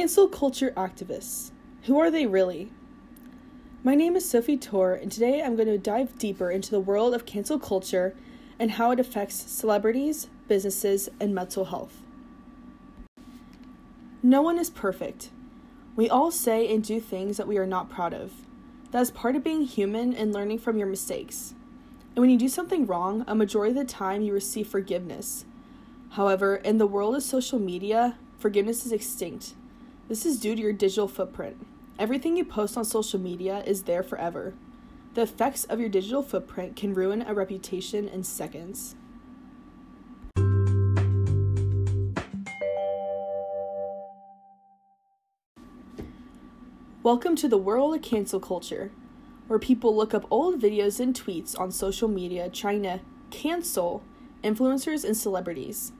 Cancel culture activists. Who are they really? My name is Sophie Tor, and today I'm going to dive deeper into the world of cancel culture and how it affects celebrities, businesses, and mental health. No one is perfect. We all say and do things that we are not proud of. That is part of being human and learning from your mistakes. And when you do something wrong, a majority of the time you receive forgiveness. However, in the world of social media, forgiveness is extinct. This is due to your digital footprint. Everything you post on social media is there forever. The effects of your digital footprint can ruin a reputation in seconds. Welcome to the world of cancel culture, where people look up old videos and tweets on social media trying to cancel influencers and celebrities.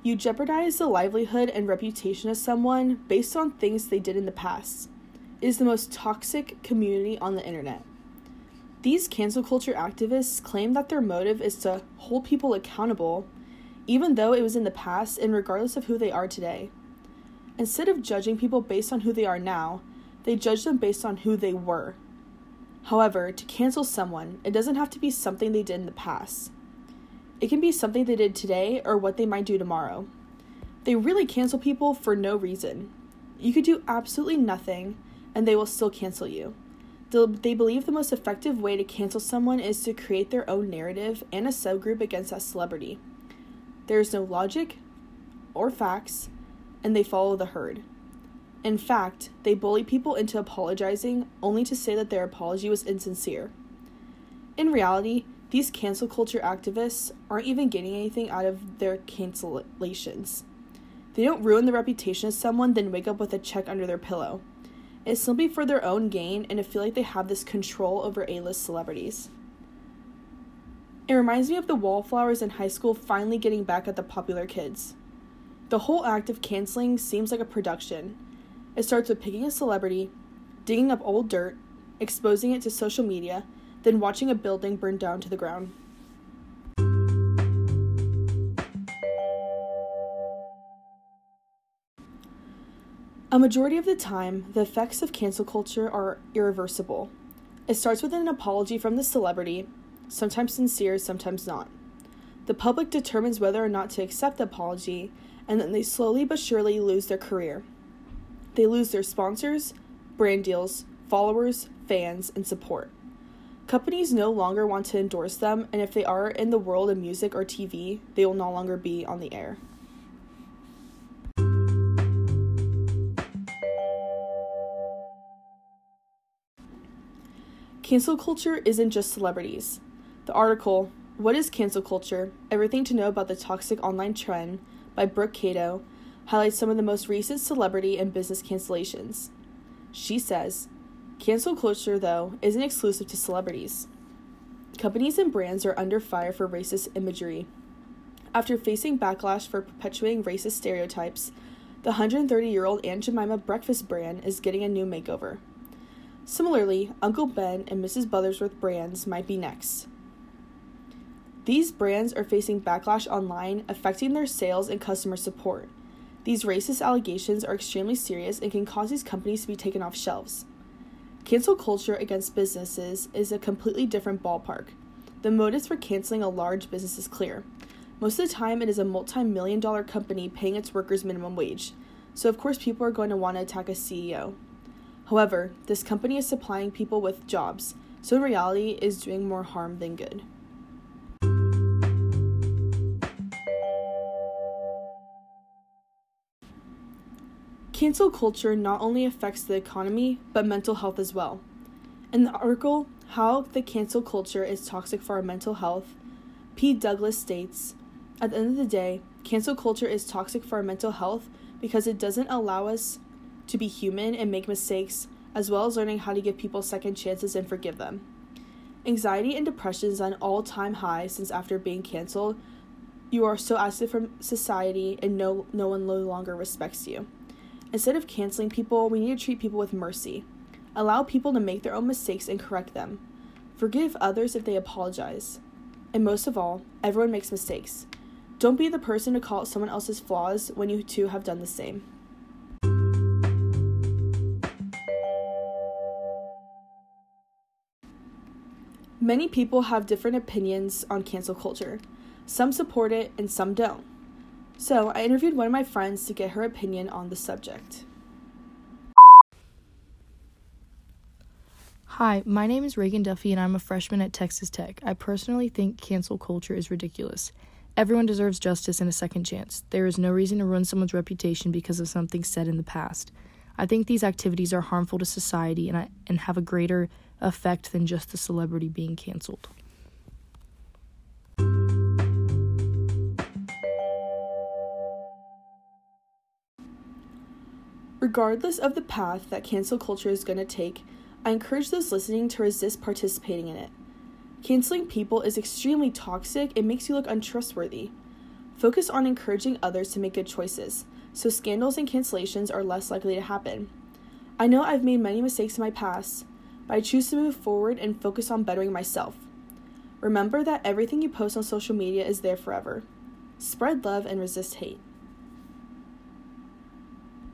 You jeopardize the livelihood and reputation of someone based on things they did in the past. It is the most toxic community on the internet. These cancel culture activists claim that their motive is to hold people accountable, even though it was in the past and regardless of who they are today. Instead of judging people based on who they are now, they judge them based on who they were. However, to cancel someone, it doesn't have to be something they did in the past. It can be something they did today or what they might do tomorrow. They really cancel people for no reason. You could do absolutely nothing and they will still cancel you. They believe the most effective way to cancel someone is to create their own narrative and a subgroup against that celebrity. There is no logic or facts, and they follow the herd. In fact, they bully people into apologizing only to say that their apology was insincere. In reality, these cancel culture activists aren't even getting anything out of their cancellations. They don't ruin the reputation of someone, then wake up with a check under their pillow. It's simply for their own gain and to feel like they have this control over A list celebrities. It reminds me of the wallflowers in high school finally getting back at the popular kids. The whole act of canceling seems like a production. It starts with picking a celebrity, digging up old dirt, exposing it to social media, then watching a building burn down to the ground. A majority of the time, the effects of cancel culture are irreversible. It starts with an apology from the celebrity, sometimes sincere, sometimes not. The public determines whether or not to accept the apology, and then they slowly but surely lose their career. They lose their sponsors, brand deals, followers, fans, and support. Companies no longer want to endorse them, and if they are in the world of music or TV, they will no longer be on the air. Cancel culture isn't just celebrities. The article, What is Cancel Culture? Everything to Know About the Toxic Online Trend by Brooke Kato highlights some of the most recent celebrity and business cancellations. She says, Cancel culture, though, isn't exclusive to celebrities. Companies and brands are under fire for racist imagery. After facing backlash for perpetuating racist stereotypes, the 130 year old Aunt Jemima breakfast brand is getting a new makeover. Similarly, Uncle Ben and Mrs. Buttersworth brands might be next. These brands are facing backlash online, affecting their sales and customer support. These racist allegations are extremely serious and can cause these companies to be taken off shelves. Cancel culture against businesses is a completely different ballpark. The motives for canceling a large business is clear. Most of the time, it is a multi million dollar company paying its workers minimum wage, so of course, people are going to want to attack a CEO. However, this company is supplying people with jobs, so in reality, is doing more harm than good. Cancel culture not only affects the economy, but mental health as well. In the article, How the Cancel Culture is Toxic for Our Mental Health, P. Douglas states At the end of the day, cancel culture is toxic for our mental health because it doesn't allow us to be human and make mistakes, as well as learning how to give people second chances and forgive them. Anxiety and depression is an all time high since after being canceled, you are so isolated from society and no, no one no longer respects you. Instead of canceling people, we need to treat people with mercy. Allow people to make their own mistakes and correct them. Forgive others if they apologize. And most of all, everyone makes mistakes. Don't be the person to call out someone else's flaws when you too have done the same. Many people have different opinions on cancel culture. Some support it and some don't. So, I interviewed one of my friends to get her opinion on the subject. Hi, my name is Reagan Duffy and I'm a freshman at Texas Tech. I personally think cancel culture is ridiculous. Everyone deserves justice and a second chance. There is no reason to ruin someone's reputation because of something said in the past. I think these activities are harmful to society and, I, and have a greater effect than just the celebrity being canceled. Regardless of the path that cancel culture is going to take, I encourage those listening to resist participating in it. Canceling people is extremely toxic and makes you look untrustworthy. Focus on encouraging others to make good choices, so scandals and cancellations are less likely to happen. I know I've made many mistakes in my past, but I choose to move forward and focus on bettering myself. Remember that everything you post on social media is there forever. Spread love and resist hate.